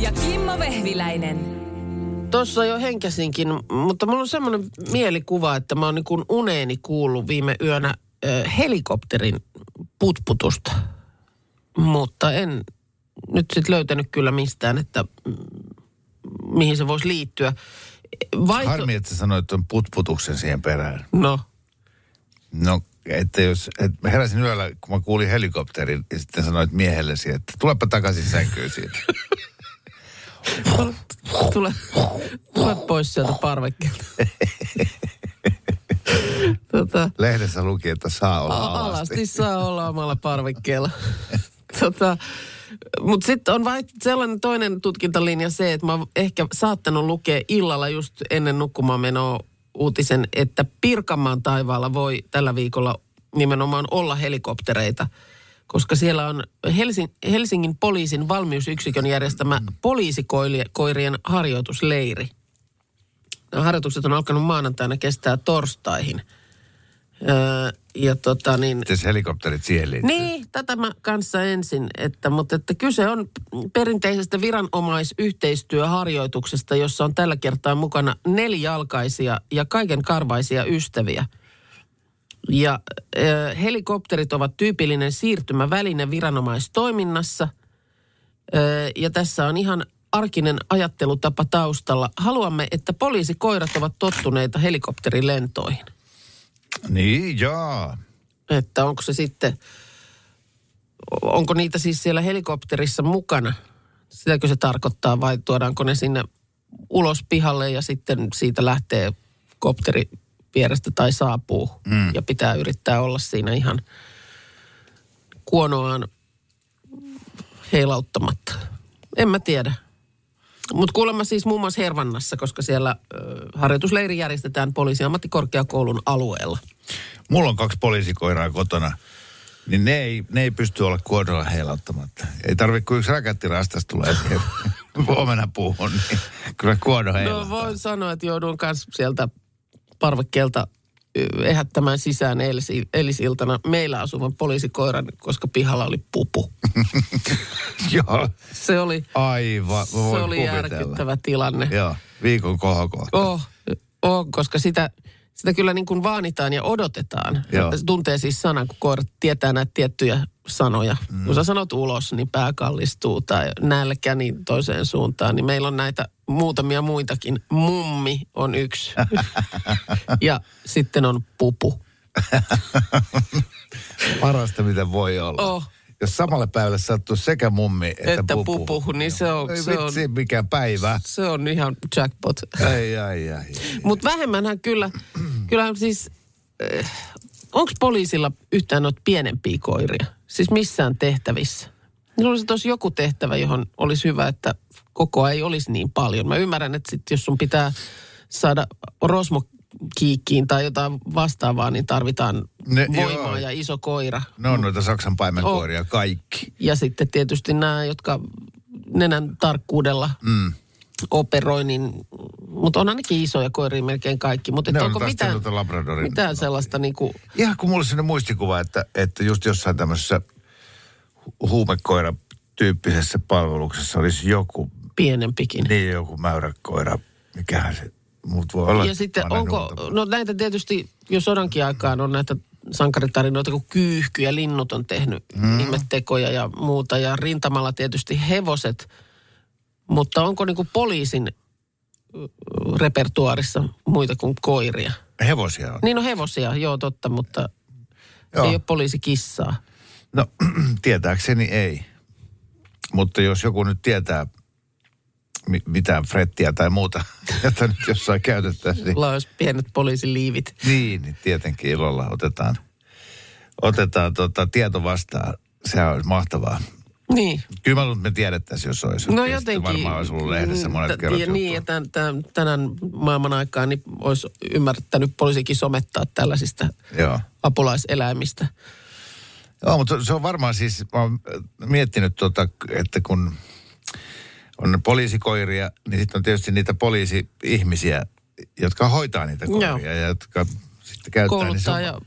Ja Kimmo Vehviläinen. Tuossa jo henkäsinkin, mutta mulla on semmoinen mielikuva, että mä oon niin kuin uneeni kuullut viime yönä ö, helikopterin putputusta. Mutta en nyt sitten löytänyt kyllä mistään, että mihin se voisi liittyä. Vai Harmi, että sanoit tuon putputuksen siihen perään. No, No, että jos, et mä heräsin yöllä, kun mä kuulin helikopterin ja sitten sanoit miehellesi, että tulepa takaisin sänkyyn siitä. tule, tule pois sieltä parvekkeelta. tota, Lehdessä luki, että saa olla alasti. alasti saa olla omalla parvekkeella. tota, Mutta sitten on vain sellainen toinen tutkintalinja se, että mä oon ehkä saattanut lukea illalla just ennen nukkumaan menoa uutisen, että Pirkanmaan taivaalla voi tällä viikolla nimenomaan olla helikoptereita, koska siellä on Helsing, Helsingin poliisin valmiusyksikön järjestämä poliisikoirien harjoitusleiri. Nämä harjoitukset on alkanut maanantaina kestää torstaihin. Öö, ja tota niin, Miten helikopterit siihen liittyy? niin, tätä mä kanssa ensin, että, mutta että kyse on perinteisestä viranomaisyhteistyöharjoituksesta, jossa on tällä kertaa mukana nelijalkaisia ja kaiken karvaisia ystäviä. Ja äh, helikopterit ovat tyypillinen siirtymäväline viranomaistoiminnassa. Äh, ja tässä on ihan arkinen ajattelutapa taustalla. Haluamme, että poliisikoirat ovat tottuneita helikopterilentoihin. Niin, jaa. Että onko se sitten, onko niitä siis siellä helikopterissa mukana? Sitäkö se tarkoittaa vai tuodaanko ne sinne ulos pihalle ja sitten siitä lähtee kopteri vierestä tai saapuu. Mm. Ja pitää yrittää olla siinä ihan kuonoaan heilauttamatta. En mä tiedä. Mutta kuulemma siis muun muassa Hervannassa, koska siellä ö, harjoitusleiri järjestetään poliisiammattikorkeakoulun alueella. Mulla on kaksi poliisikoiraa kotona. Niin ne ei, ne ei pysty olla kuodolla heilauttamatta. Ei tarvitse, kun yksi räkättirastas tulee siihen omenapuuhun, niin kyllä kuodo No heilauttaa. voin sanoa, että joudun myös sieltä parvekkeelta ehättämään sisään eilisi, eilisiltana meillä asuvan poliisikoiran, koska pihalla oli pupu. Joo, Se oli, aivan. se oli kuvitella. järkyttävä tilanne. Joo, viikon kohokohta. Oh, oh, koska sitä, sitä kyllä niin kuin vaanitaan ja odotetaan. Joo. Se tuntee siis sanan, kun koirat tietää näitä tiettyjä sanoja. Mm. Kun sä sanot ulos, niin pää kallistuu tai nälkä niin toiseen suuntaan. Niin meillä on näitä muutamia muitakin. Mummi on yksi. ja sitten on pupu. Parasta, mitä voi olla. Oh. Jos samalle päivälle sattuu sekä mummi että, Että pupu. pupu, niin se on- Ei se on- vitsi, mikä päivä. Se on ihan jackpot. Ai, ai, ai. Mutta vähemmänhän kyllä, kyllähän siis, äh, onko poliisilla yhtään noita pienempiä koiria? Siis missään tehtävissä? Minulla olisi tuossa joku tehtävä, johon olisi hyvä, että koko ei olisi niin paljon. Mä ymmärrän, että sit jos sun pitää saada rosmo kiikkiin tai jotain vastaavaa, niin tarvitaan Ne- voimaa joo. ja iso koira. Ne on noita Saksan paimenkoiria kaikki. Ja sitten tietysti nämä, jotka nenän tarkkuudella mm. operoi, niin, mutta on ainakin isoja koiria melkein kaikki. Mutta on onko taas mitään, noita Labradorin- mitään sellaista niin kuin, Ihan kun mulla on sellainen muistikuva, että, että just jossain tämmöisessä hu- huumekoira-tyyppisessä palveluksessa olisi joku, pienempikin. niin joku mäyräkoira, mikähän se, mut voi olla. Ja sitten onko, nuuta. no näitä tietysti jo sodankin aikaan on näitä sankaritarinoita, kun kyyhky ja linnut on tehnyt mm. ihmettekoja ja muuta. Ja rintamalla tietysti hevoset. Mutta onko niin kuin poliisin repertuarissa muita kuin koiria? Hevosia on. Niin on hevosia, joo totta, mutta joo. Joo. ei ole poliisikissaa. No, tietääkseni ei. Mutta jos joku nyt tietää mi- mitään frettiä tai muuta, jota nyt jossain käytettäisiin, niin, olisi pienet poliisiliivit. niin, niin tietenkin ilolla otetaan, otetaan tota tieto vastaan. Se olisi mahtavaa. Niin. Kyllä mä luulen, me tiedettäisiin, jos olisi. No Ja jotenkin. Varmaan olisi ollut lehdessä monet t- kerrat ja Niin, juttua. että tämän, tänään maailman aikaan niin olisi ymmärtänyt poliisikin somettaa tällaisista Joo. apulaiseläimistä. Joo, mutta se on varmaan siis, mä oon miettinyt tota, että kun on poliisikoiria, niin sitten on tietysti niitä poliisi-ihmisiä, jotka hoitaa niitä koiria Joo. ja jotka sitten käyttää. Niin se, Kouluttaa on, ja,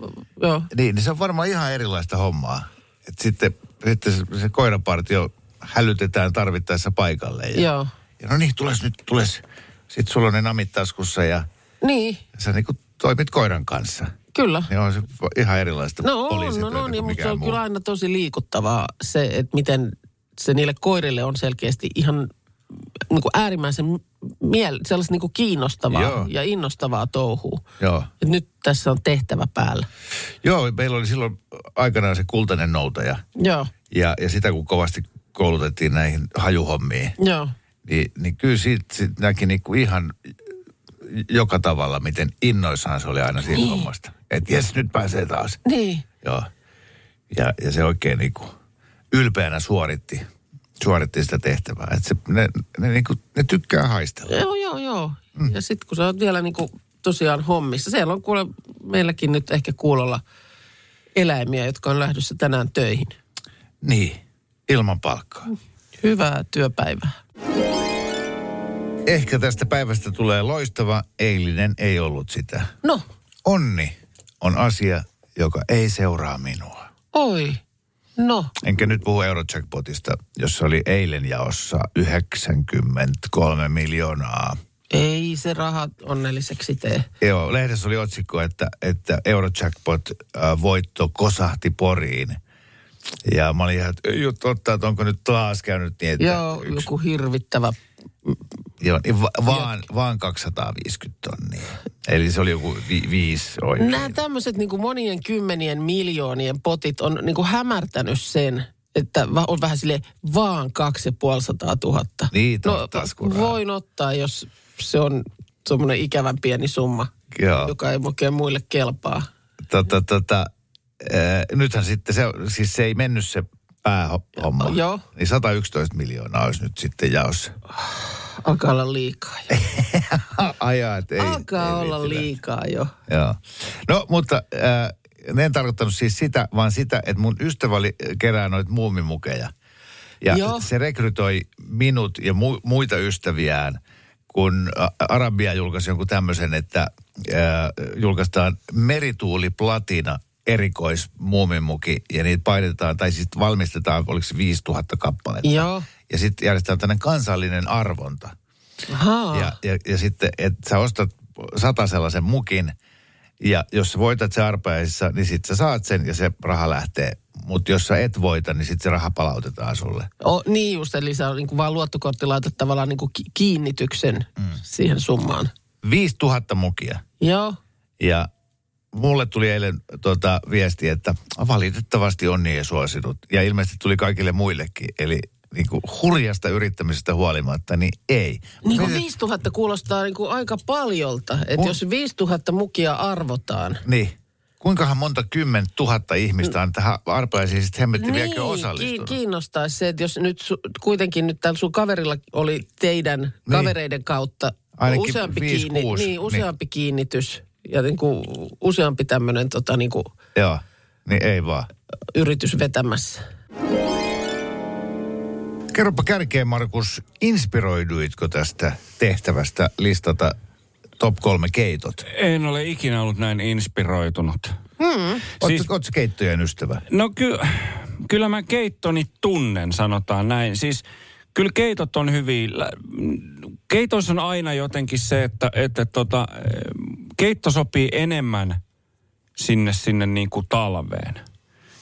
joo. niin, niin se on varmaan ihan erilaista hommaa. Et sitten, sitten se, se koirapartio hälytetään tarvittaessa paikalle. Ja, Joo. ja no niin, tules nyt, tules. Sitten sulla on ne namit taskussa ja Niin, sä niin toimit koiran kanssa. kyllä. Niin on se ihan erilaista No on, no, no kuin niin, mutta se on muu. kyllä aina tosi liikuttavaa se, että miten se niille koirille on selkeästi ihan niin kuin äärimmäisen miel, sellaista niin kuin kiinnostavaa Joo. ja innostavaa touhua. Joo. Et nyt tässä on tehtävä päällä. Joo, meillä oli silloin aikanaan se kultainen noutaja. Joo, Ja, ja sitä kun kovasti koulutettiin näihin hajuhommiin, joo. niin, niin kyllä siitä sit näki niinku ihan joka tavalla, miten innoissaan se oli aina siitä Niin. hommasta. Että jes, nyt pääsee taas. Niin, Joo. Ja, ja se oikein niinku ylpeänä suoritti, suoritti sitä tehtävää. Että se, ne, ne, niinku, ne tykkää haistella. joo, joo, joo. Mm. Ja sitten kun sä oot vielä niin kuin tosiaan hommissa, siellä on kuule meilläkin nyt ehkä kuulolla eläimiä, jotka on lähdössä tänään töihin. Niin, ilman palkkaa. Hyvää työpäivää. Ehkä tästä päivästä tulee loistava, eilinen ei ollut sitä. No, Onni on asia, joka ei seuraa minua. oi, no. Enkä nyt puhu Eurojackpotista, jossa oli eilen jaossa 93 miljoonaa. Ei se rahat onnelliseksi tee. Joo, lehdessä oli otsikko, että, että Eurojackpot-voitto kosahti Poriin. Ja mä olin ihan, että ei ole totta, että onko nyt taas käynyt niin, että Joo, yksi, joku hirvittävä. Joo, niin va, vaan, vaan 250 tonnia. Eli se oli joku vi, viisi oikein. Nämä tämmöiset niin monien kymmenien miljoonien potit on niin kuin hämärtänyt sen, että on vähän sille vaan kaksi ja puoli sataa tuhatta. Niitä on no, voin ottaa, jos se on semmoinen ikävän pieni summa, Joo. joka ei oikein muille kelpaa. Tota, tota, ää, nythän sitten se, siis se ei mennyt se päähomma. Joo. Niin 111 miljoonaa olisi nyt sitten jaossa. Alkaa olla liikaa jo. Ajaa, että ei. Alkaa ei olla viitsi liikaa jo. Joo. No, mutta äh, en tarkoittanut siis sitä, vaan sitä, että mun ystävä oli kerää noita muumimukeja. Ja Joo. se rekrytoi minut ja mu- muita ystäviään, kun Ä- Arabia julkaisi jonkun tämmöisen, että äh, julkaistaan merituuli platina erikoismuumimuki ja niitä painetaan, tai siis valmistetaan, oliko se 5000 kappaletta. Joo. Ja sitten järjestetään tämmöinen kansallinen arvonta. Ahaa. Ja, ja, ja sitten, että sä ostat sata sellaisen mukin, ja jos sä voitat se arpajaisissa, niin sit sä saat sen ja se raha lähtee. Mutta jos sä et voita, niin sit se raha palautetaan sulle. O, niin just, eli sä niin vaan luottokortti laitat tavallaan niin kuin kiinnityksen mm. siihen summaan. 5000 mukia. Joo. Ja mulle tuli eilen tota, viesti, että valitettavasti on niin suosinut. Ja ilmeisesti tuli kaikille muillekin. Eli niin kuin hurjasta yrittämisestä huolimatta, niin ei. Niin kuin Mietit- 5000 kuulostaa niin kuin aika paljolta. Että Mun- jos 5000 mukia arvotaan. Niin. Kuinkahan monta kymmen tuhatta ihmistä on tähän arpajaisiin sitten hemmetti vieläkö ki- osallistunut? kiinnostaisi se, että jos nyt su, kuitenkin nyt tällä sun kaverilla oli teidän kavereiden kautta Ainakin useampi, viisi, kiinni, kuusi, niin, useampi kiinnitys ja niin kuin useampi tämmöinen tota, niin kuin Joo, niin ei vaan. yritys vetämässä. Kerropa kärkeen, Markus, inspiroiduitko tästä tehtävästä listata top kolme keitot? En ole ikinä ollut näin inspiroitunut. Oletko Siis- ootko keittojen ystävä? No ky- kyllä mä keittoni tunnen, sanotaan näin. Siis kyllä keitot on hyviä. Keitoissa on aina jotenkin se, että, että tota, eh, keitto sopii enemmän sinne, sinne niin kuin talveen.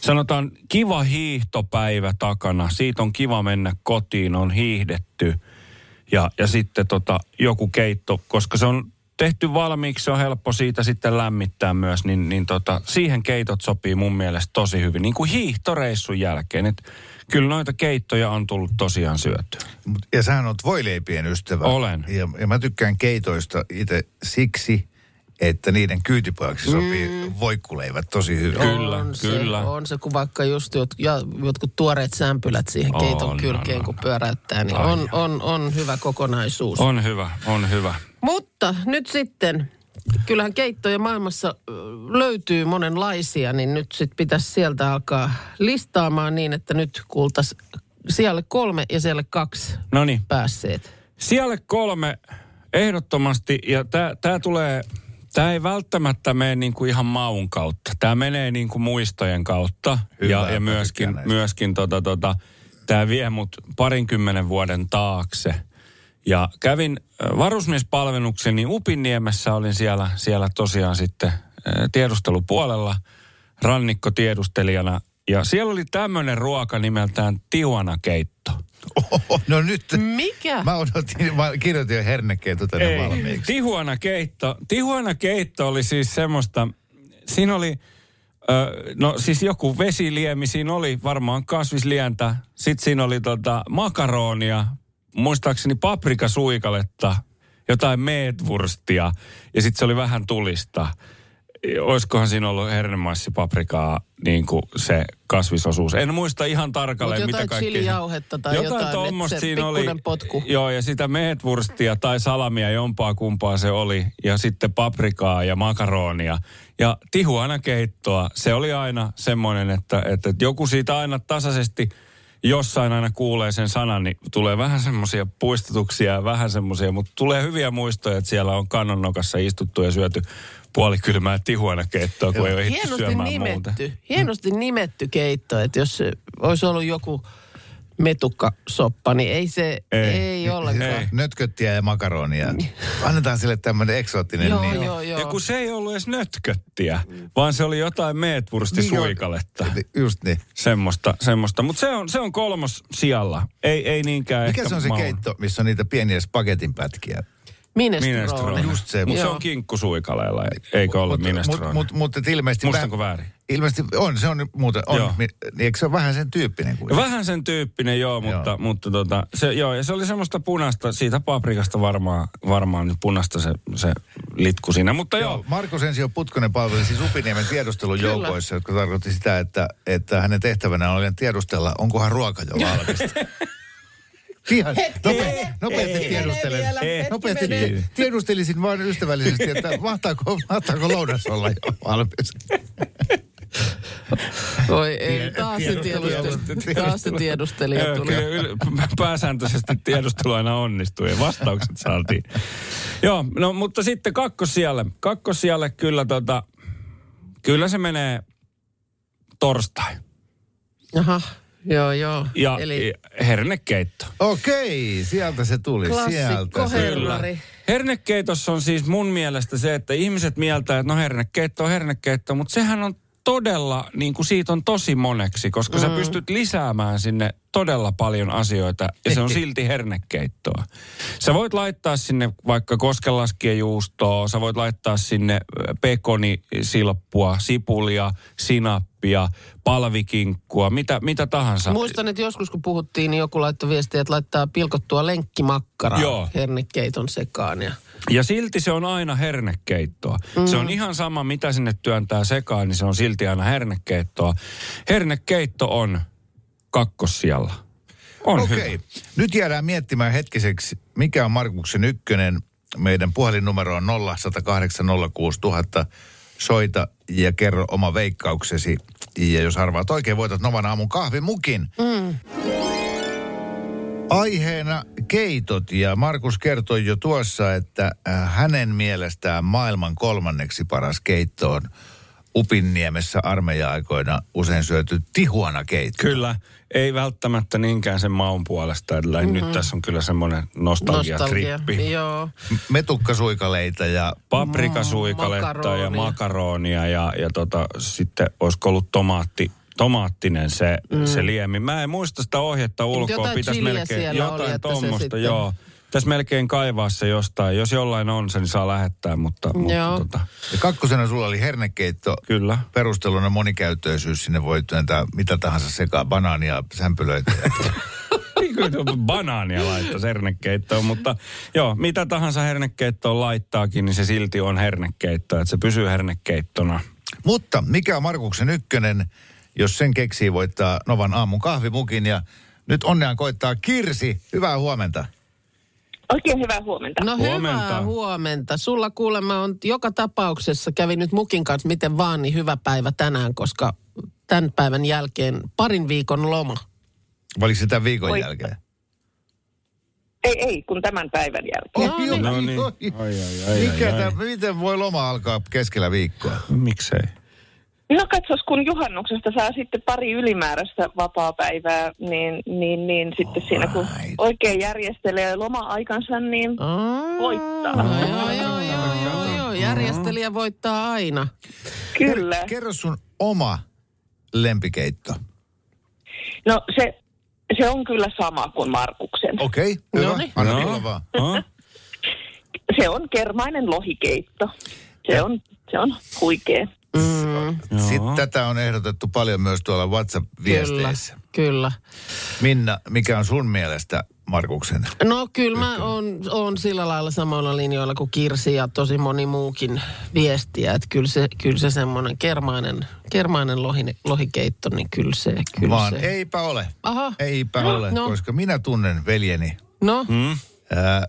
Sanotaan kiva hiihtopäivä takana, siitä on kiva mennä kotiin, on hiihdetty ja, ja sitten tota, joku keitto, koska se on tehty valmiiksi, se on helppo siitä sitten lämmittää myös, niin, niin tota, siihen keitot sopii mun mielestä tosi hyvin, niin kuin hiihtoreissun jälkeen. Et kyllä noita keittoja on tullut tosiaan syötyä. Mut- Ja sähän oot voileipien ystävä. Olen. Ja, ja mä tykkään keitoista itse siksi, että niiden kyytipojaksi sopii mm. voikkuleivät tosi hyvin. Kyllä, on kyllä. Se, on se, kun vaikka just jot, ja, jotkut tuoreet sämpylät siihen On, keiton on, kylkeen, on, kun on. pyöräyttää, niin on, on, on hyvä kokonaisuus. On hyvä, on hyvä. Mutta nyt sitten, kyllähän keittoja maailmassa löytyy monenlaisia, niin nyt sitten pitäisi sieltä alkaa listaamaan niin, että nyt kuultaisiin siellä kolme ja siellä kaksi No niin, päässeet. Siellä kolme ehdottomasti, ja tämä tulee, tämä ei välttämättä mene niinku ihan maun kautta. Tämä menee niinku muistojen kautta. Hyvä, ja, ja myöskin, myöskin tota, tota, tämä vie mut parinkymmenen vuoden taakse. Ja kävin ö, varusmiespalveluksen, niin Upinniemessä olin siellä, siellä tosiaan sitten tiedustelupuolella rannikkotiedustelijana. Ja siellä oli tämmöinen ruoka nimeltään tiuanakeitto. Oho, no nyt, Mikä? mä odotin, mä kirjoitin jo hernekkeitä tänne valmiiksi. Tihuana keitto. Tihuana keitto oli siis semmoista, siinä oli, ö, no siis joku vesiliemi, siinä oli varmaan kasvislientä. Sitten siinä oli tota makaronia, muistaakseni paprikasuikaletta, jotain meetwurstia ja sitten se oli vähän tulista. Olisikohan siinä ollut hernemassipaprikaa niin kuin se kasvisosuus. En muista ihan tarkalleen, mitä jotain kaikkea. chilijauhetta tai jotain, jotain tuommoista siinä oli. potku. Joo, ja sitä meetwurstia tai salamia, jompaa kumpaa se oli. Ja sitten paprikaa ja makaronia. Ja tihuana keittoa. Se oli aina semmoinen, että, että joku siitä aina tasaisesti jossain aina kuulee sen sanan, niin tulee vähän semmoisia puistutuksia ja vähän semmoisia, mutta tulee hyviä muistoja, että siellä on kannonnokassa istuttu ja syöty puolikylmää tihuana keittoa, kun ei ole Hienosti syömään muuta. nimetty, hienosti nimetty keitto, että jos olisi ollut joku metukkasoppa, niin ei se, ei, Ei. ollenkaan. Ei. Nötköttiä ja makaronia. Annetaan sille tämmöinen eksoottinen Joo, nimi. joo, joo. Ja kun se ei ollut edes nötköttiä, vaan se oli jotain meetwurstisuikaletta. Niin, Just niin. Semmoista, semmoista. Mutta se on, se on kolmos sijalla. Ei, ei niinkään Mikä ehkä se on se maun. keitto, missä on niitä pieniä spagetin pätkiä? Minestrone. Minestrone. Just se. Mutta se on kinkkusuikaleella, eikö ollut minestrone? Mutta mut, mut, ilmeisesti... Muistanko väh- väärin? Ilmeisesti on, se on muuten, on, Joo. mi, niin eikö se ole vähän sen tyyppinen kuin? Vähän sen tyyppinen, joo, mutta, Joo. mutta tota, se, joo, ja se oli semmoista punaista, siitä paprikasta varmaan, varmaan nyt punaista se, se litku siinä, mutta joo. Joo, Markus Ensio Putkonen palveli siis Upiniemen tiedustelun joukoissa, jotka tarkoitti sitä, että, että hänen tehtävänä oli tiedustella, onkohan ruoka jo valmista. Ihan nope, nopeasti hetki tiedustelen. Nopeasti menee. tiedustelisin vain ystävällisesti, että mahtaako, mahtaako lounas olla jo valmis. Oi ei, taas se. Taas tiedustelija Joo, tuli. kyllä yl- pääsääntöisesti tiedustelu aina onnistui ja vastaukset saatiin. Joo, no mutta sitten kakkosijalle. Kakkosijalle kyllä tota, kyllä se menee torstai. Aha, joo joo. Ja Eli hernekeitto. Okei, sieltä se tuli. Klassikko, sieltä. Hernari. Hernekeitossa on siis mun mielestä se, että ihmiset mieltää, että no hernekeitto on hernekeitto, mutta sehän on todella, niin kuin siitä on tosi moneksi, koska mm. sä pystyt lisäämään sinne todella paljon asioita ja se on silti hernekeittoa. Sä voit laittaa sinne vaikka koskenlaskien juustoa, sä voit laittaa sinne pekonisilppua, sipulia, sinappia, palvikinkkua, mitä, mitä tahansa. Muistan, että joskus kun puhuttiin, niin joku laittoi viestiä, että laittaa pilkottua lenkkimakkaraa Joo. hernekeiton sekaan. Ja... Ja silti se on aina hernekeittoa. Mm. Se on ihan sama, mitä sinne työntää sekaan, niin se on silti aina hernekeittoa. Hernekeitto on kakkossijalla. On Okei, hyvä. nyt jäädään miettimään hetkiseksi, mikä on Markuksen ykkönen. Meidän puhelinnumero on 0108 06000. Soita ja kerro oma veikkauksesi. Ja jos arvaat oikein, voitat Novan aamun kahvimukin. Mm. Aiheena keitot ja Markus kertoi jo tuossa, että äh, hänen mielestään maailman kolmanneksi paras keitto on Upinniemessä armeija-aikoina usein syöty tihuana keitto. Kyllä, ei välttämättä niinkään sen maun puolesta. Eli mm-hmm. nyt tässä on kyllä semmoinen nostalgiatrippi. Joo. metukkasuikaleita ja Paprikasuikaletta Makaronia. ja makaronia ja, ja tota, sitten olisiko ollut tomaatti, tomaattinen se, mm. se liemi. Mä en muista sitä ohjetta ulkoa. jotain Pitäisi chiliä melkein siellä oli, jotain että se tuommoista, sitten- joo. Pitäisi melkein kaivaa se jostain. Jos jollain on se, niin saa lähettää, mutta, mutta Joo. tota, Ja kakkosena sulla oli hernekeitto. kyllä. Perusteluna monikäyttöisyys, sinne voi työntää mitä tahansa sekaan, banaania, sämpylöitä. Kyllä banaania laittaisi hernekeittoon, mutta joo, mitä tahansa hernekeittoon laittaakin, niin se silti on hernekeitto, että se pysyy hernekeittona. Mutta mikä on Markuksen ykkönen, jos sen keksii voittaa Novan aamun kahvimukin ja nyt onneaan koittaa Kirsi. Hyvää huomenta. Oikein hyvää huomenta. No Huomenta. hyvää huomenta. Sulla kuulemma on joka tapauksessa, kävi nyt mukin kanssa miten vaan, niin hyvä päivä tänään, koska tämän päivän jälkeen parin viikon loma. Vai Oliko se tämän viikon Oi. jälkeen? Ei, ei, kun tämän päivän jälkeen. No niin. No niin. Ai, ai, ai, Mikä ai, ai. miten voi loma alkaa keskellä viikkoa? Miksei? No katsos, kun juhannuksesta saa sitten pari ylimääräistä vapaa-päivää, niin, niin, niin sitten siinä kun oikein järjestelee loma-aikansa, niin Aa, Voittaa. Joo, joo, joo, joo, joo. Järjestelijä voittaa aina. kyllä. Kerro sun oma lempikeitto. No se, se on kyllä sama kuin Markuksen. Okei, okay, hyvä. Noniin. Anna No. vaan. Oh? Se on kermainen lohikeitto. Se on, se on huikea. Mm, Sitten tätä on ehdotettu paljon myös tuolla kyllä, WhatsApp-viesteissä. kyllä. Minna, mikä on sun mielestä Markuksen? No kyllä mä oon, oon sillä lailla samoilla linjoilla kuin Kirsi ja tosi moni muukin viestiä. Että kyllä se, kyllä se semmoinen kermainen, kermainen lohi, lohikeitto, niin kyllä se, kyllä Vaan se. eipä ole. Aha. Eipä No, ole, no. koska minä tunnen veljeni. No, Mm? Ää,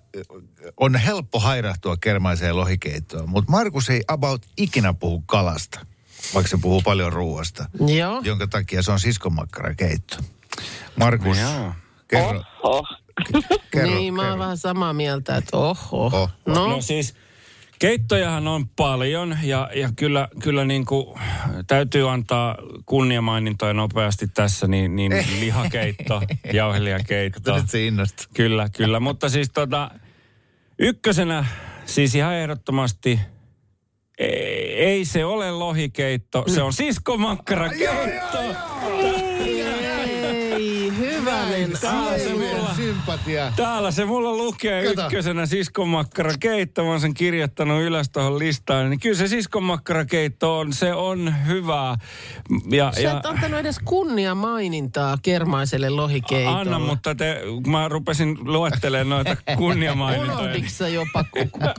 on helppo hairahtua kermaiseen lohikeittoon, mutta Markus ei about ikinä puhu kalasta, vaikka se puhuu paljon ruoasta, joo. jonka takia se on siskonmakkarakeitto. Markus, Joo. kerro, Oho. kerro, niin, mä oon kerro. vähän samaa mieltä, että oho. Oh. No, No siis keittojahan on paljon ja, ja kyllä, kyllä niin kuin täytyy antaa kunniamainintoja nopeasti tässä, niin, niin lihakeitto, jauhelijakeitto. Nyt se innostuu. Kyllä, kyllä. Mutta siis tota, ykkösenä siis ihan ehdottomasti ei, ei se ole lohikeitto, se on siskomakkarakeitto. ei, hyvänen aika. Sympatia. Täällä se mulla lukee Kato. ykkösenä siskomakkarakeitto. Mä oon sen kirjoittanut ylös tuohon listaan. Niin kyllä se siskomakkarakeitto on, se on hyvää. Ja, Sä ja, et antanut edes kunnia mainintaa kermaiselle lohikeitolle. Anna, mutta te, mä rupesin luettelemaan noita kunniamainintoja. Sä jopa,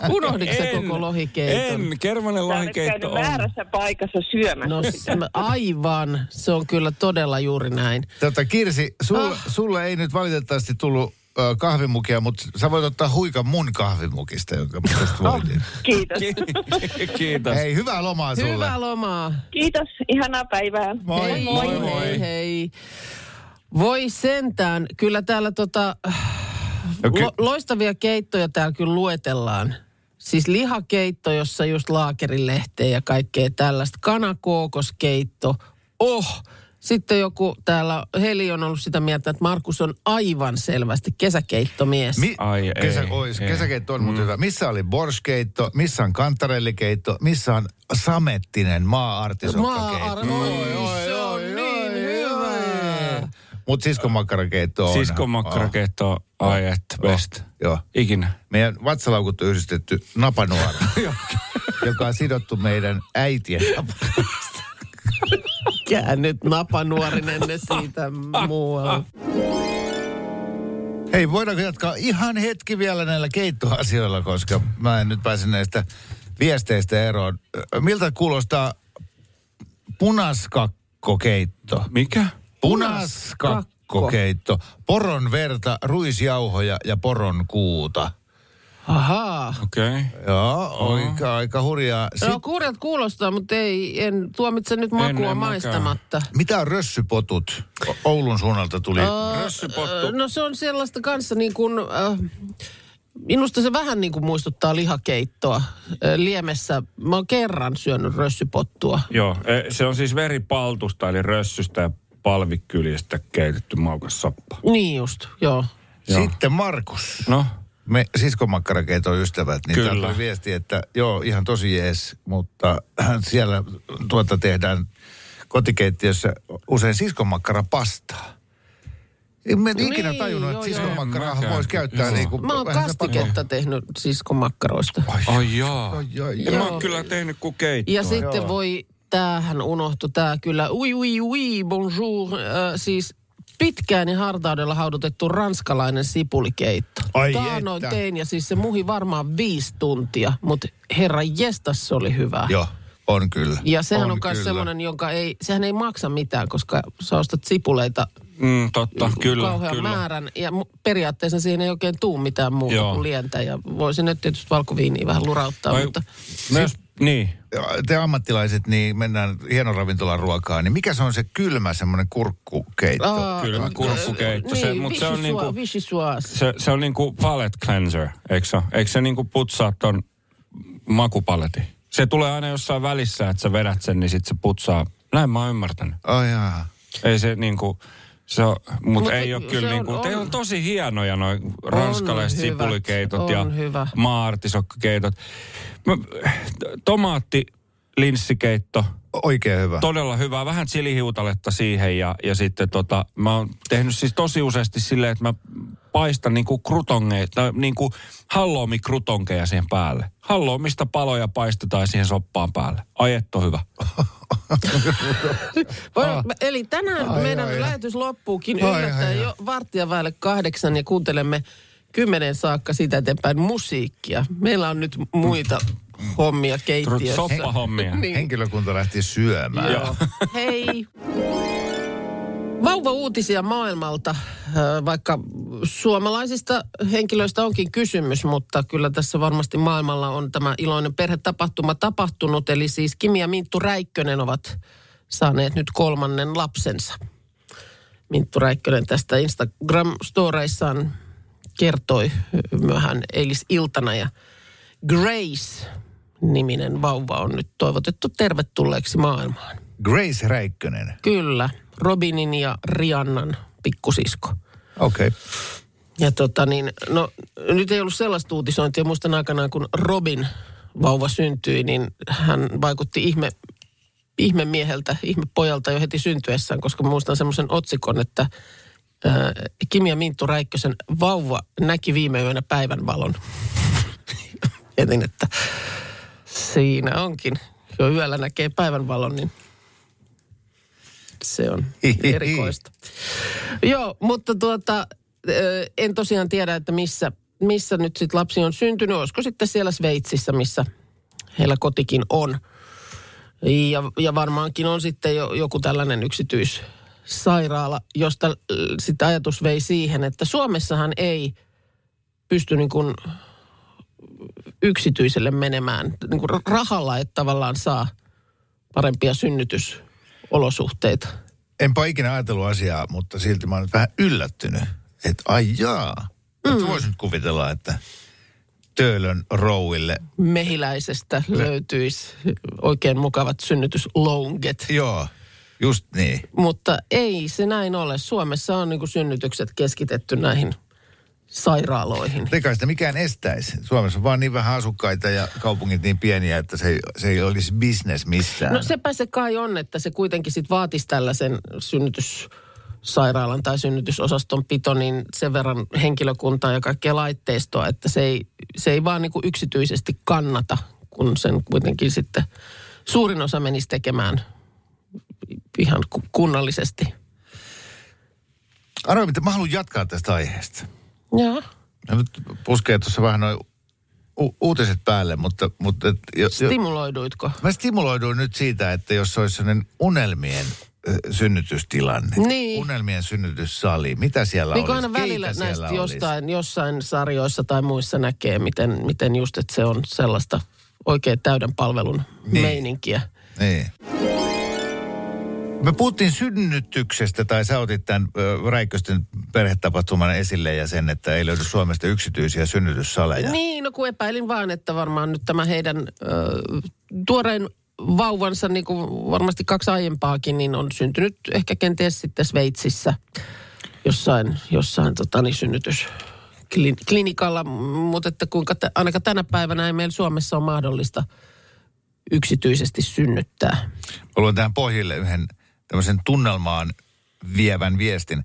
unohditko sä koko lohikeiton? En, kermanen olet lohikeitto on. väärässä paikassa syömässä No sitä. aivan, se on kyllä todella juuri näin. Tota, Kirsi, sulle, Ah. sulle ei nyt valitettavasti tullut kahvimukia, mutta sä voit ottaa huikan mun kahvimukista, jonka mä tuosta voitin. Kiitos. Kiitos. Hei, hyvää lomaa sulle. Hyvää lomaa. Kiitos. Ihanaa päivää. Moi. hei, moi, hei, moi. hei, hei. Voi sentään, kyllä täällä tota, No ky- lo, loistavia keittoja täällä kyllä luetellaan. Siis lihakeitto, jossa just laakerilehteä ja kaikkea tällaista. Kanakookoskeitto. Oh! Sitten joku täällä, Heli on ollut sitä mieltä, että Markus on aivan selvästi kesäkeittomies. Mi- Ai, kesä, ei, ois, ei. kesäkeitto on mm. hyvä. Missä oli borskeitto, missä on kantarellikeitto, missä on samettinen maa-artisokkakeitto. Maa- oi, oi, on niin hyvä. Mutta siskomakkarakeitto on. Siskomakkarakeitto on ai että best. Joo. Ikinä. Meidän vatsalaukut on yhdistetty napanuora, joka on sidottu meidän äitien napanuoraan. Mikä nyt napanuorinen ne siitä muualla. Hei, voidaanko jatkaa ihan hetki vielä näillä keittoasioilla, koska mä en nyt pääse näistä viesteistä eroon. Miltä kuulostaa punaskakkokeitto? Mikä? Punaskakkokeitto. Poron verta, ruisjauhoja ja poron kuuta. Ahaa. Okei. Okay. Joo, aika, aika hurjaa. Sit, No kurjat kuulostaa, mutta ei, en tuomitse nyt makua en mäkään. maistamatta. mitä on rössypotut? O- Oulun suunnalta tuli. Rössypottu. No se on sellaista kanssa niin kuin, äh, minusta se vähän niin kuin muistuttaa lihakeittoa. Äh, Liemessä, mä oon kerran syönyt rössypottua. Joo, e, se on siis veripaltusta eli rössystä ja palvikyljestä keitetty maukas soppa. Niin just, joo. Joo. Sitten Markus. No, Me siskomakkarakeiton ystävät, niin Kyllä. täällä tuli viesti, että joo, ihan tosi jees, mutta siellä tuota tehdään kotikeittiössä usein siskomakkarapastaa. En mä Niin, ikinä tajunnut, että joo, joo. siskomakkaraa voisi käyttää Joo. niin kuin... Mä oon kastiketta tehnyt siskomakkaroista. ai jaa. Ai, ai, En mä Joo. oon kyllä tehnyt kuin keittoa. Ja sitten voi, tämähän unohtui, tämä kyllä, ui ui ui, bonjour, äh, siis pitkään ja hartaudella haudutettu ranskalainen sipulikeitto. Ai Taanoin että. tein ja siis se muhi varmaan viisi tuntia, mutta herra jestas se oli hyvä. Joo, on kyllä. Ja sehän on, on myös semmoinen, jonka ei, sehän ei maksa mitään, koska sä ostat sipuleita Mm, totta, kyllä, kauhean kyllä. määrän. Ja periaatteessa siihen ei oikein tuu mitään muuta Joo. kuin lientä. Ja voisin nyt tietysti valkoviiniä vähän lurauttaa, Vai- mutta Myös, niin. Te ammattilaiset, niin mennään hienon ravintolan ruokaan, niin mikä se on se kylmä semmoinen kurkkukeitto? Aa, Kylmä kurkkukeitto, se- Niin, mut se on niinku-. Se, se on niinku palette cleanser, eikö se? Eikö se niinku putsaa ton makupaletin? Se tulee aina jossain välissä, että sä vedät sen, niin sit se putsaa. Näin mä oon ymmärtänyt. Oh, jaa. Ei se niinku, se on, mutta Mut ei ole kyllä on- niinku, on- teillä on tosi hienoja noin ranskalaiset hyvät, sipulikeitot ja. Mä, tomaatti, linssikeitto, Oikein hyvä. todella hyvää. Vähän chilihiutaletta siihen ja, ja sitten tota, mä oon tehnyt siis tosi useasti silleen, että mä paistan niinku krutongeita, niinku halloumi-krutonkeja siihen päälle. Halloumista paloja paistetaan siihen soppaan päälle. Ai et on hyvä. Voi, Eli tänään Ai, meidän ai, ai. lähetys loppuukin Ai, yllättäen ai, ai. jo varttia vaille kahdeksan ja kuuntelemme kymmenen saakka sitä eteenpäin musiikkia. Meillä on nyt muita hommia keittiössä. Soppahommia. Niin. Henkilökunta lähti syömään. Joo. Hei. Vauva-uutisia maailmalta, vaikka suomalaisista henkilöistä onkin kysymys, mutta kyllä tässä varmasti maailmalla on tämä iloinen perhetapahtuma tapahtunut. Eli siis Kimi ja Minttu Räikkönen ovat saaneet nyt kolmannen lapsensa. Minttu Räikkönen tästä Instagram-storeissaan kertoi myöhään eilisiltana ja Grace-niminen vauva on nyt toivotettu tervetulleeksi maailmaan. Grace Räikkönen. Kyllä, Robinin ja Riannan pikkusisko. Okei. Okay. Ja tota niin, no nyt ei ollut sellaista uutisointia. Muistan aikanaan, kun Robin vauva syntyi, niin hän vaikutti ihme, ihme mieheltä, ihme pojalta jo heti syntyessään, koska muistan semmoisen otsikon, että Kimi ja Minttu Räikkösen vauva näki viime yönä päivänvalon. Mietin, että siinä onkin. Jo yöllä näkee päivänvalon, niin se on erikoista. Joo, mutta tuota, en tosiaan tiedä, että missä, missä nyt sitten lapsi on syntynyt. Olisiko sitten siellä Sveitsissä, missä heillä kotikin on. Ja, ja varmaankin on sitten jo, joku tällainen yksityissairaala, josta sitten ajatus vei siihen, että Suomessahan ei pysty niin kuin yksityiselle menemään. Niin kuin rahalla et tavallaan saa parempia synnytysolosuhteita. Enpä ikinä ajatellut asiaa, mutta silti mä oon nyt vähän yllättynyt. Että ai jaa. Mm. Voisin nyt kuvitella, että Töölön rouville, Mehiläisestä löytyisi oikein mukavat synnytyslonget. joo, just niin. Mutta ei se näin ole. Suomessa on niin kuin synnytykset keskitetty näihin sairaaloihin. Eikä sitä mikään estäisi. Suomessa on vaan niin vähän asukkaita ja kaupungit niin pieniä, että se ei, se ei olisi business missään. No sepä se kai on, että se kuitenkin sit vaatisi tällaisen synnytyssairaalan tai synnytysosaston pito, niin sen verran henkilökuntaa ja kaikkea laitteistoa, että se ei, se ei vaan niin kuin yksityisesti kannata, kun sen kuitenkin sitten suurin osa menisi tekemään ihan ku- kunnallisesti. Arvo, mitä mä haluan jatkaa tästä aiheesta. Joo. Ja nyt puskee tuossa vähän noin u- uutiset päälle, mutta... mutta et, jo, Stimuloiduitko? mä stimuloiduin nyt siitä, että jos olisi sellainen unelmien synnytystilanne. Niin. Unelmien synnytyssali. Mitä siellä Niin olisi? aina välillä Keitä näistä siellä olisi? jostain, jossain sarjoissa tai muissa näkee, miten, miten just, että se on sellaista oikein täyden palvelun niin. meininkiä. Niin. Me puhuttiin synnytyksestä, tai sä otit tämän Räikkösten perhetapahtuman esille ja sen, että ei löydy Suomesta yksityisiä synnytyssaleja. Niin, no kun epäilin vaan, että varmaan nyt tämä heidän ö, tuorein vauvansa, niin kuin varmasti kaksi aiempaakin, niin on syntynyt ehkä kenties sitten Sveitsissä jossain, jossain tota, niin synnytysklinikalla. Mutta että kuinka t- ainakaan tänä päivänä ei meillä Suomessa ole mahdollista yksityisesti synnyttää. Mä luon tähän pohjille yhden tämmöisen tunnelmaan vievän viestin.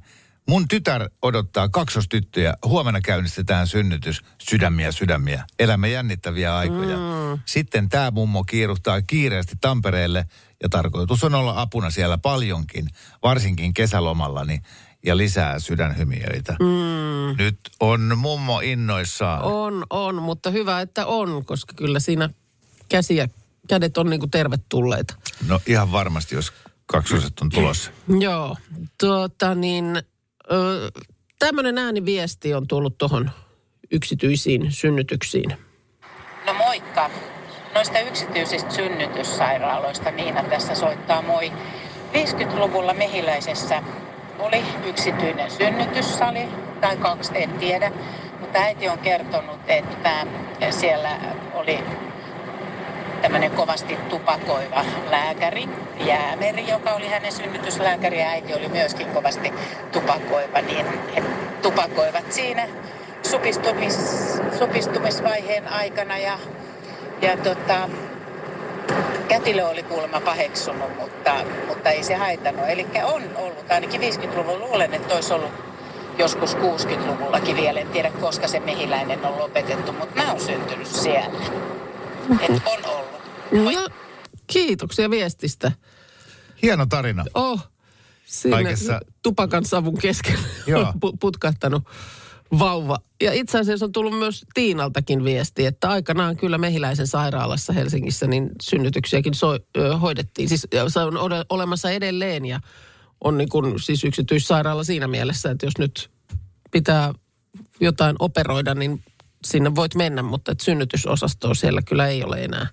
Mun tytär odottaa kaksostyttöjä. Huomenna käynnistetään synnytys. Sydämiä, sydämiä. Elämme jännittäviä aikoja. Mm. Sitten tämä mummo kiiruhtaa kiireesti Tampereelle ja tarkoitus on olla apuna siellä paljonkin, varsinkin kesälomalla. Niin ja lisää sydänhymiöitä. Mm. Nyt on mummo innoissaan. On, on, mutta hyvä, että on, koska kyllä siinä käsiä, kädet on niin kuin tervetulleita. No ihan varmasti, jos kaksoset on tulossa. Joo, tuota niin, tämmöinen ääniviesti on tullut tuohon yksityisiin synnytyksiin. No moikka. Noista yksityisistä synnytyssairaaloista Niina tässä soittaa moi. 50-luvulla Mehiläisessä oli yksityinen synnytyssali, tai kaksi, en tiedä. Mutta äiti on kertonut, että siellä oli tämmöinen kovasti tupakoiva lääkäri, Jäämeri, joka oli hänen synnytyslääkäri, ja äiti oli myöskin kovasti tupakoiva, niin he tupakoivat siinä supistumis, supistumisvaiheen aikana ja, ja tota, kätilö oli kuulemma paheksunut, mutta, mutta ei se haitannut. Eli on ollut, ainakin 50-luvun luulen, että olisi ollut joskus 60-luvullakin vielä. En tiedä, koska se mehiläinen on lopetettu, mutta mä oon syntynyt siellä. Et on ollut. No, kiitoksia viestistä. Hieno tarina. Oh, sinne Kaikessa- tupakan savun keskellä Joo. on pu- putkahtanut vauva. Ja itse asiassa on tullut myös Tiinaltakin viesti, että aikanaan kyllä Mehiläisen sairaalassa Helsingissä niin synnytyksiäkin so, ö, hoidettiin. Siis se on olemassa edelleen ja on niin kuin, siis yksityissairaala siinä mielessä, että jos nyt pitää jotain operoida, niin sinne voit mennä, mutta et synnytysosastoa siellä kyllä ei ole enää.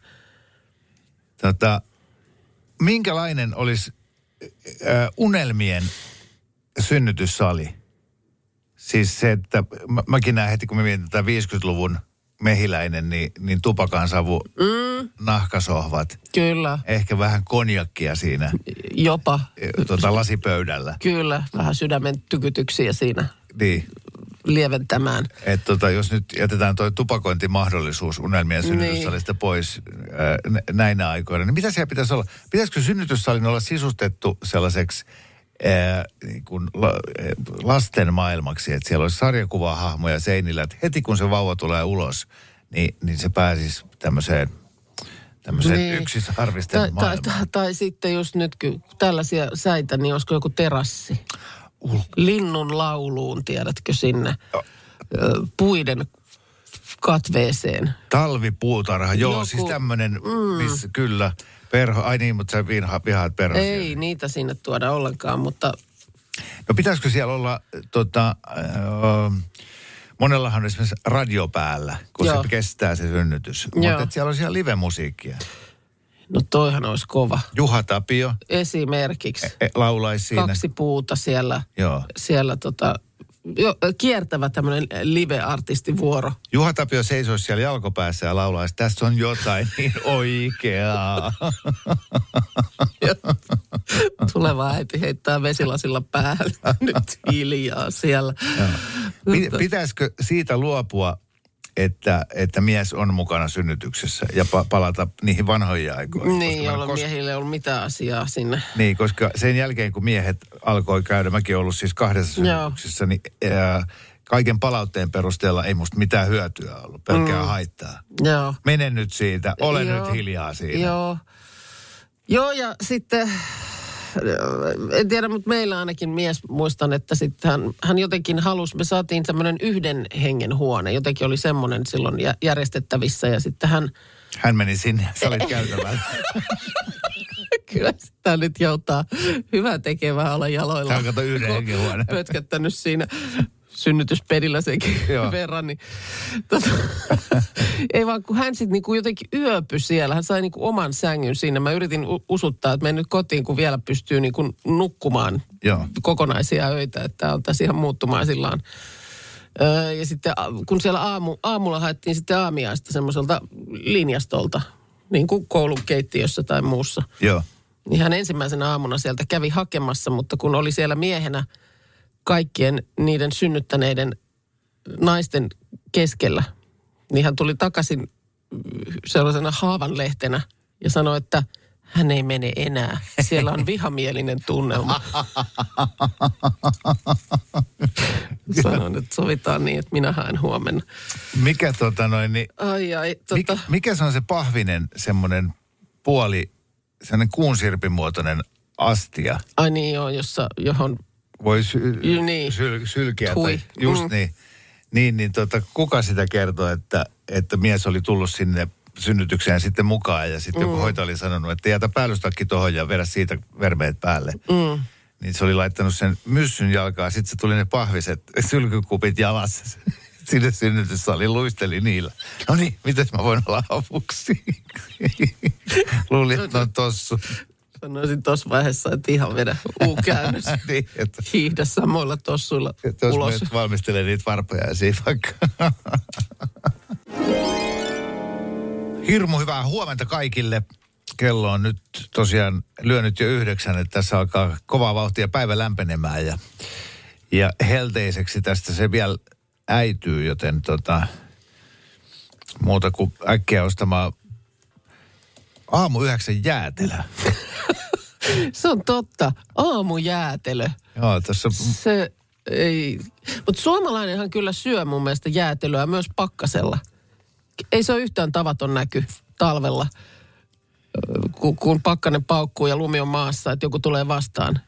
Tota, minkälainen olisi äh, unelmien synnytyssali? Siis se, että mä, mäkin näen heti, kun mä mietin tätä 50-luvun mehiläinen, niin, niin tupakan savu, mm. nahkasohvat, Kyllä, ehkä vähän konjakkia siinä jopa. tota, lasipöydällä. Kyllä, vähän sydämen tykytyksiä siinä Niin, lieventämään. että tota, jos nyt jätetään toi tupakointimahdollisuus unelmien Niin. synnytyssalista pois ää, nä- näinä aikoina, niin mitä siellä pitäisi olla? Pitäisikö synnytyssalin olla sisustettu sellaiseksi ää, niin kuin la, ää, lasten maailmaksi, että siellä olisi sarjakuvahahmoja seinillä, että heti kun se vauva tulee ulos, niin, niin se pääsisi tämmöiseen, tämmöiseen Niin. yksisarvisten Tai, tai, tai, tai sitten just nyt, tällaisia säitä, niin olisiko joku terassi? Linnun lauluun, tiedätkö, sinne puiden katveeseen. Talvipuutarha, joo, Joku- siis tämmöinen, mm. missä kyllä, perho, ai niin, mutta sä viha, vihaat perhosia. Ei niitä sinne tuoda ollenkaan, mutta No pitäisikö siellä olla, tota, äh, monellahan on esimerkiksi radio päällä, kun Joo. se kestää se synnytys. Joo. Mutta siellä on siellä live-musiikkia. No toihan olisi kova. Juha Tapio Esimerkiksi e, laulaisi siinä. kaksi puuta siellä, Joo. siellä tota, jo, kiertävä tämmöinen live-artistivuoro. Juha Tapio seisoisi siellä jalkopäässä ja laulaisi, tässä on jotain niin oikeaa. Tuleva äiti heittää vesilasilla päälle. Nyt hiljaa siellä. Pit- Pitäisikö siitä luopua, että, että mies on mukana synnytyksessä ja pa- palata niihin vanhoihin aikoihin? Niin, jolloin kos- miehille ei ollut mitään asiaa sinne. Niin, koska sen jälkeen kun miehet alkoi käydä, mäkin ollut siis kahdessa Joo. synnytyksessä, niin ää, kaiken palautteen perusteella ei musta mitään hyötyä ollut, pelkkää mm. haittaa. Joo. Mene nyt siitä, ole Joo. nyt hiljaa siinä. Joo. Joo, ja sitten, en tiedä, mutta meillä ainakin mies, muistan, että sitten hän, hän jotenkin halusi, me saatiin semmoinen yhden hengen huone, jotenkin oli semmoinen silloin jä- järjestettävissä, ja sitten hän, Hän meni sinne, sä olit käytävällä. kyllä sitä nyt joutaa hyvä tekevää olla jaloilla. Tämä on kato yhden hengen huone. Pötkättänyt siinä synnytyspedillä senkin Joo. verran. Niin, tota, ei vaan, kun hän sitten niinku jotenkin yöpy siellä. Hän sai niinku oman sängyn siinä. Mä yritin usuttaa, että menen nyt kotiin, kun vielä pystyy niinku nukkumaan Joo. kokonaisia öitä. Että on tässä ihan muuttumaisillaan. Öö, ja sitten kun siellä aamu, aamulla haettiin sitten aamiaista semmoiselta linjastolta, niin kuin koulun keittiössä tai muussa Joo. niin hän ensimmäisenä aamuna sieltä kävi hakemassa, mutta kun oli siellä miehenä kaikkien niiden synnyttäneiden naisten keskellä, niin hän tuli takaisin sellaisena haavanlehtenä ja sanoi, että hän ei mene enää. Siellä on vihamielinen tunnelma. Sanoin, että sovitaan niin, että minä haen huomenna. Mikä tota noin, niin, Ai ai, tota, mikä se on se pahvinen semmoinen puoli, semmoinen kuunsirpin muotoinen astia? ai niin joo, jossa, johon voi sy- Niin. syl- sylkeä. Tui. Tai just Mm. niin. Niin, niin tota, kuka sitä kertoo, että, että mies oli tullut sinne synnytykseen sitten mukaan ja sitten mm. joku hoitaja oli sanonut, että jätä päällystakki tuohon ja vedä siitä vermeet päälle. Mm. Niin se oli laittanut sen myssyn jalkaan, sitten se tuli ne pahviset sylkykupit jalassa sinne synnytyssaliin, luisteli niillä. No niin, mitäs mä voin olla avuksi? Luulin, että on tossu. Sanoisin tuossa vaiheessa, että ihan vedä U-käännös. niin, että Hiihdä samoilla tossuilla Että jos ulos. menet valmistelee niitä varpoja siinä vaikka. Hirmu hyvää huomenta kaikille. Kello on nyt tosiaan lyönyt jo yhdeksän, että tässä alkaa kovaa vauhtia päivä lämpenemään ja, ja helteiseksi tästä se vielä äityy, joten tota, muuta kuin äkkiä ostamaan aamu yhdeksän jäätelö. Se on totta. Aamujäätelö. Joo, tässä Se ei... Mutta suomalainenhan kyllä syö mun mielestä jäätelöä myös pakkasella. Ei se ole yhtään tavaton näky talvella, ö, ku- kun pakkanen paukkuu ja lumi on maassa, että joku tulee vastaan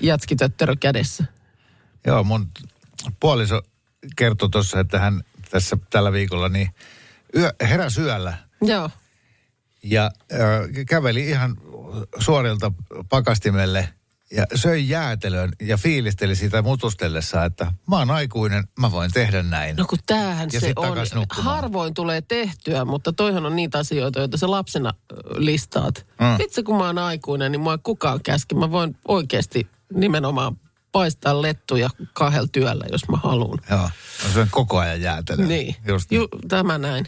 jätskitötterö kädessä. Joo, mun puoliso kertoi tuossa, että hän tässä tällä viikolla niin yö, heräsi yöllä Joo. Ja äh, käveli ihan suorilta pakastimelle ja söi jäätelön ja fiilisteli sitä mutustellessa, että mä oon aikuinen, mä voin tehdä näin. No kun tämähän Ja se on. Harvoin tulee tehtyä, mutta toihan on niitä asioita, joita sä lapsena listaat. Mm. Itse kun mä oon aikuinen, niin mua ei kukaan käski. Mä voin oikeasti nimenomaan paistaa lettuja kahdella työllä, jos mä haluan. Joo, mä syön koko ajan jäätelöä. Niin, Just Ju, tämä näin.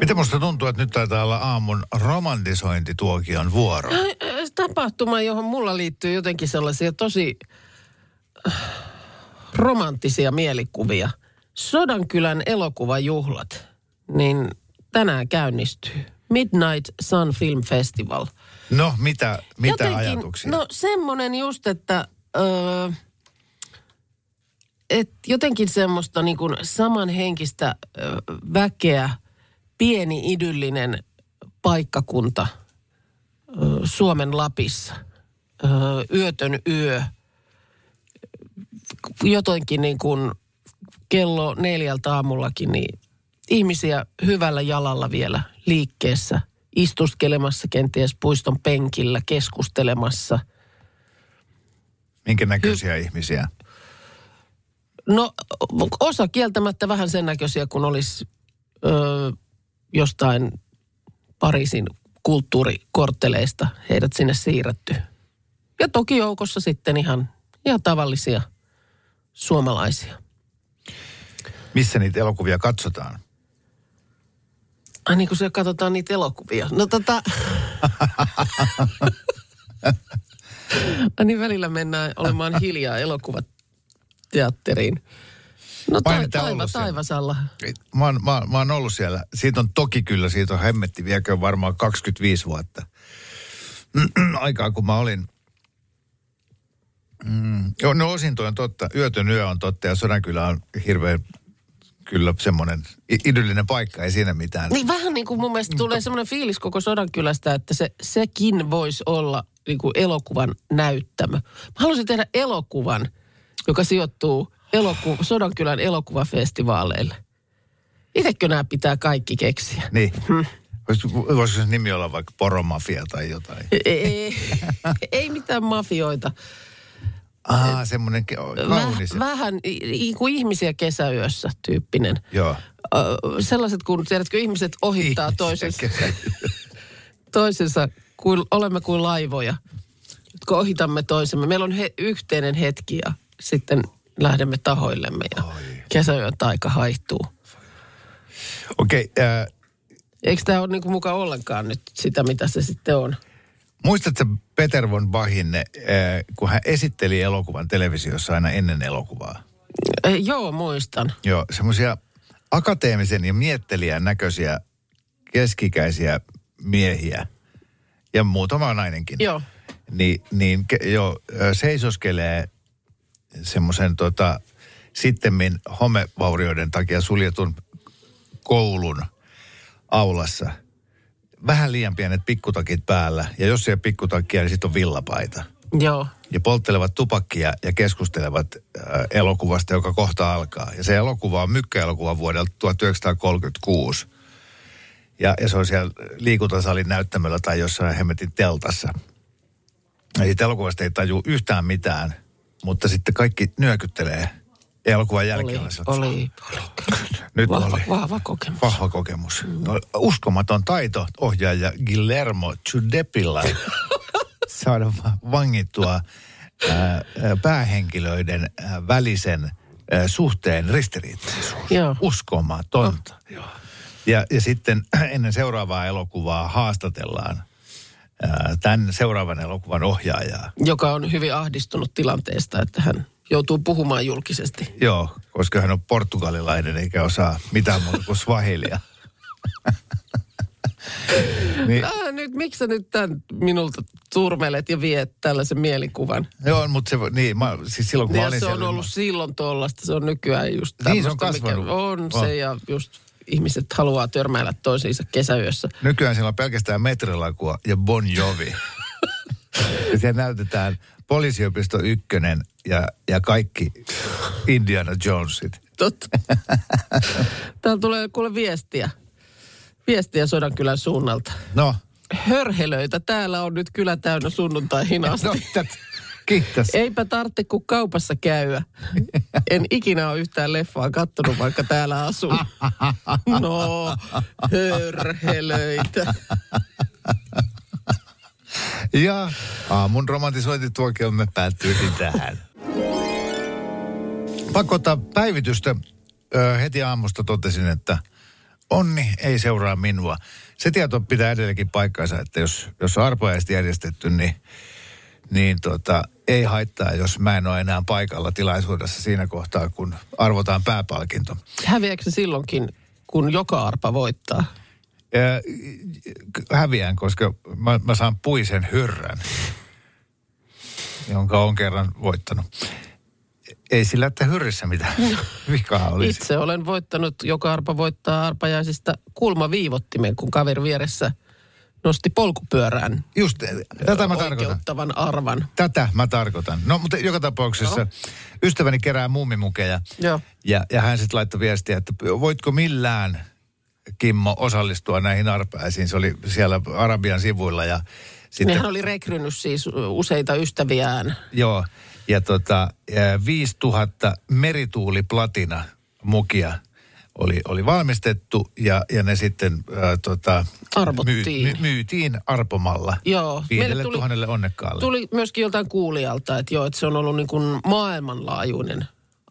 Miten musta tuntuu, että nyt taitaa olla aamun romantisointituokion vuoro? Tapahtuma, johon mulla liittyy jotenkin sellaisia tosi äh, romanttisia mielikuvia. Sodankylän elokuvajuhlat, niin tänään käynnistyy. Midnight Sun Film Festival. No, mitä, mitä ajatuksia? No semmoinen just, että öö, et jotenkin semmoista niin kuin samanhenkistä ö, väkeä, pieni idyllinen paikkakunta Suomen Lapissa. Yötön yö. Jotenkin niin kuin kello neljältä aamullakin, niin ihmisiä hyvällä jalalla vielä liikkeessä, istuskelemassa kenties puiston penkillä, keskustelemassa. Minkä näköisiä ihmisiä? No osa kieltämättä vähän sen näköisiä, kun olisi ö, jostain Pariisin kulttuurikortteleista heidät sinne siirretty. Ja toki joukossa sitten ihan, ihan tavallisia suomalaisia. Missä niitä elokuvia katsotaan? Ai niin kuin se katsotaan niitä elokuvia. No tota... Ai niin välillä mennään olemaan hiljaa elokuvateatteriin. No niitä taiva, taivasalla. Mä oon, mä, mä oon ollut siellä. Siitä on toki kyllä, siitä on hemmetti viekö varmaan 25 vuotta. Aikaa kun mä olin. Mm, joo, no osin toi on totta. Yötön yö on totta ja Sodankylä on hirveän kyllä semmoinen idyllinen paikka, ei siinä mitään. Niin vähän niin kuin mun mielestä tulee semmoinen fiilis koko Sodankylästä, että se, sekin voisi olla niin kuin elokuvan näyttämö. Mä haluaisin tehdä elokuvan, joka sijoittuu eloku- Sodankylän elokuvafestivaaleille. Itsekö nämä pitää kaikki keksiä? Niin. Voisiko voisiko se nimi olla vaikka poromafia tai jotain? Ei, ei mitään mafioita. Ah, semmoinen kaunis. Väh, vähän kuin ihmisiä kesäyössä tyyppinen. Joo. Ö, sellaiset, kun tiedätkö, ihmiset ohittaa toisensa, toisensa kuin, olemme kuin laivoja, jotka ohitamme toisemme. Meillä on he, yhteinen hetki ja sitten lähdemme tahoillemme ja kesäyön taika haihtuu. Okei, okay, äh, Eikö tämä ole niinku mukaan ollenkaan nyt sitä, mitä se sitten on? muistatko Peter von Bachin, äh, kun hän esitteli elokuvan televisiossa aina ennen elokuvaa? Eh, joo, muistan. Joo, semmoisia akateemisen ja miettelijän näköisiä keskikäisiä miehiä ja muutama nainenkin. Joo. Niin, niin ke, jo ö, seisoskelee semmoisen tota, sittemmin homevaurioiden takia suljetun koulun aulassa. Vähän liian pienet pikkutakit päällä. Ja jos ei ole pikkutakkia, niin sitten on villapaita. Joo. ja polttelevat tupakkia ja keskustelevat äh, elokuvasta, joka kohta alkaa. Ja se elokuva on mykkäelokuva vuodelta 1936. Ja, ja se on siellä liikuntasalin näyttämöllä tai jossain hemmetin teltassa. Ja siitä elokuvasta ei taju yhtään mitään, mutta sitten kaikki nyökyttelee elokuvan Oli, jälkeen. että oli, oli. Nyt Vahva, oli. vahva kokemus. Vahva kokemus. No, uskomaton taito ohjaaja Guillermo Chudepilla saada va- vangittua ää, ää, päähenkilöiden ää, välisen ää, suhteen ristiriitaisuus. Joo. Uskomatonta. Ja, ja sitten ennen seuraavaa elokuvaa haastatellaan tämän seuraavan elokuvan ohjaajaa. Joka on hyvin ahdistunut tilanteesta, että hän joutuu puhumaan julkisesti. Joo, koska hän on portugalilainen eikä osaa mitään muuta kuin swahilia. niin, Ah, nyt, miksi sä nyt tämän minulta turmelet ja viet tällaisen mielikuvan? Joo, mutta se, niin, mä, siis silloin kun mä Ja olin se on siellä, ollut silloin tuollaista, se on nykyään just Niin, se on tämmöistä, mikä kasvanut. On On. se ja just ihmiset haluaa törmäillä toisiinsa kesäyössä. nykyään siellä on pelkästään metrilakua ja Bon Jovi. ja siellä näytetään poliisiopisto ykkönen ja, ja kaikki Indiana Jonesit. Totta. Täällä tulee kuule viestiä. Viestiä Sodankylän suunnalta. No, Hörhelöitä täällä on nyt kyllä täynnä sunnuntaihin asti. no kiitos. Eipä tarvitse kuin kaupassa käydä. En ikinä ole yhtään leffaa kattonut, vaikka täällä asun. No, hörhelöitä. Ja aamun romantisointituokiomme päättyykin tähän. Pakko ottaa päivitystä. Ö, heti aamusta totesin, että onni ei seuraa minua. Se tieto pitää edelleenkin paikkansa, että jos, jos on järjestetty, niin, niin tota, ei haittaa, jos mä en ole enää paikalla tilaisuudessa siinä kohtaa, kun arvotaan pääpalkinto. Häviääkö se silloinkin, kun joka arpa voittaa? Ö, häviän, koska mä, mä saan puisen hyrrän, jonka on kerran voittanut. Ei sillä, että hyrrissä mitään vikaa olisi. Itse olen voittanut, joka arpa voittaa arpajaisista kulmaviivottimen, kun kaveri vieressä nosti polkupyörään Just, tätä mä tarkoitan. arvan. Tätä mä tarkoitan. No, mutta joka tapauksessa ystäväni kerää muumimukeja. Joo. Ja, ja hän sitten laittoi viestiä, että voitko millään, Kimmo, osallistua näihin arpaisiin. Se oli siellä Arabian sivuilla ja sitten... Niin hän oli rekrynyt siis useita ystäviään. Joo, ja tota, ää, 5000 merituuliplatina mukia oli, oli valmistettu ja, ja ne sitten ää, tota, Arvottiin. myytiin arpomalla Joo. viidelle tuli- tuhannelle onnekkaalle. Tuli myöskin joltain kuulijalta, että joo, että se on ollut niin kuin maailmanlaajuinen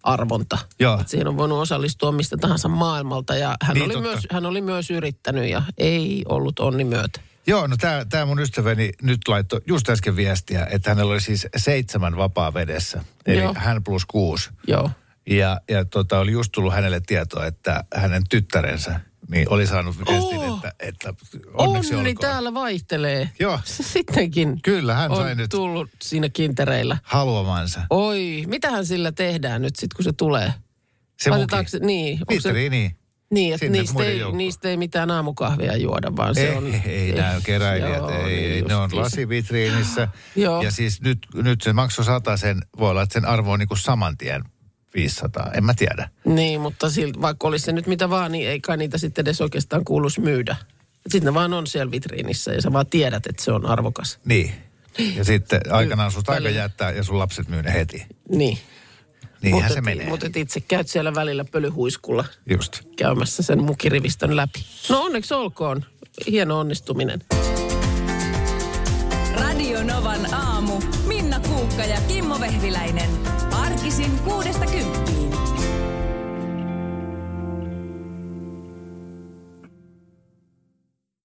arvonta. Joo. Että siihen on voinut osallistua mistä tahansa maailmalta ja hän, Niin, oli, totta. myös, hän oli myös yrittänyt ja ei ollut onni myötä. Joo, no tämä mun ystäväni nyt laittoi just äsken viestiä, että hänellä oli siis seitsemän vapaa vedessä, eli Joo. hän plus kuusi. Joo. Ja, ja tota, oli just tullut hänelle tietoa, että hänen tyttärensä niin oli saanut viestin, Oh. että, että onneksi Onni olkoon. täällä vaihtelee. Joo. Sittenkin Kyllä, hän on sai nyt tullut siinä kintereillä. haluamansa. Oi, mitähän sillä tehdään nyt sitten, kun se tulee? Se Laitetaanko se, niin, onko se, niin. niin, että sinne niistä ei, joukkoon. niistä ei mitään aamukahvia juoda, vaan se ei, on... ei nämä keräilijät, Joo, ei, niin ei, ne on lasivitriinissä. Ja siis nyt, nyt se maksoi sen, voi olla, että sen arvo on niin kuin saman tien 500, en mä tiedä. Niin, mutta silti, vaikka olisi se nyt mitä vaan, niin ei kai niitä sitten edes oikeastaan kuuluisi myydä. Sitten ne vaan on siellä vitriinissä ja sä vaan tiedät, että se on arvokas. Niin. Ja sitten aikanaan susta aika jättää ja sun lapset myy ne heti. Niin. Niinhän Mut se et- menee. Mutta itse käyt siellä välillä pölyhuiskulla Just. käymässä sen mukirivistön läpi. No onneksi olkoon. Hieno onnistuminen. Radio Novan aamu. Minna Kuukka ja Kimmo Vehviläinen. Arkisin kuudesta.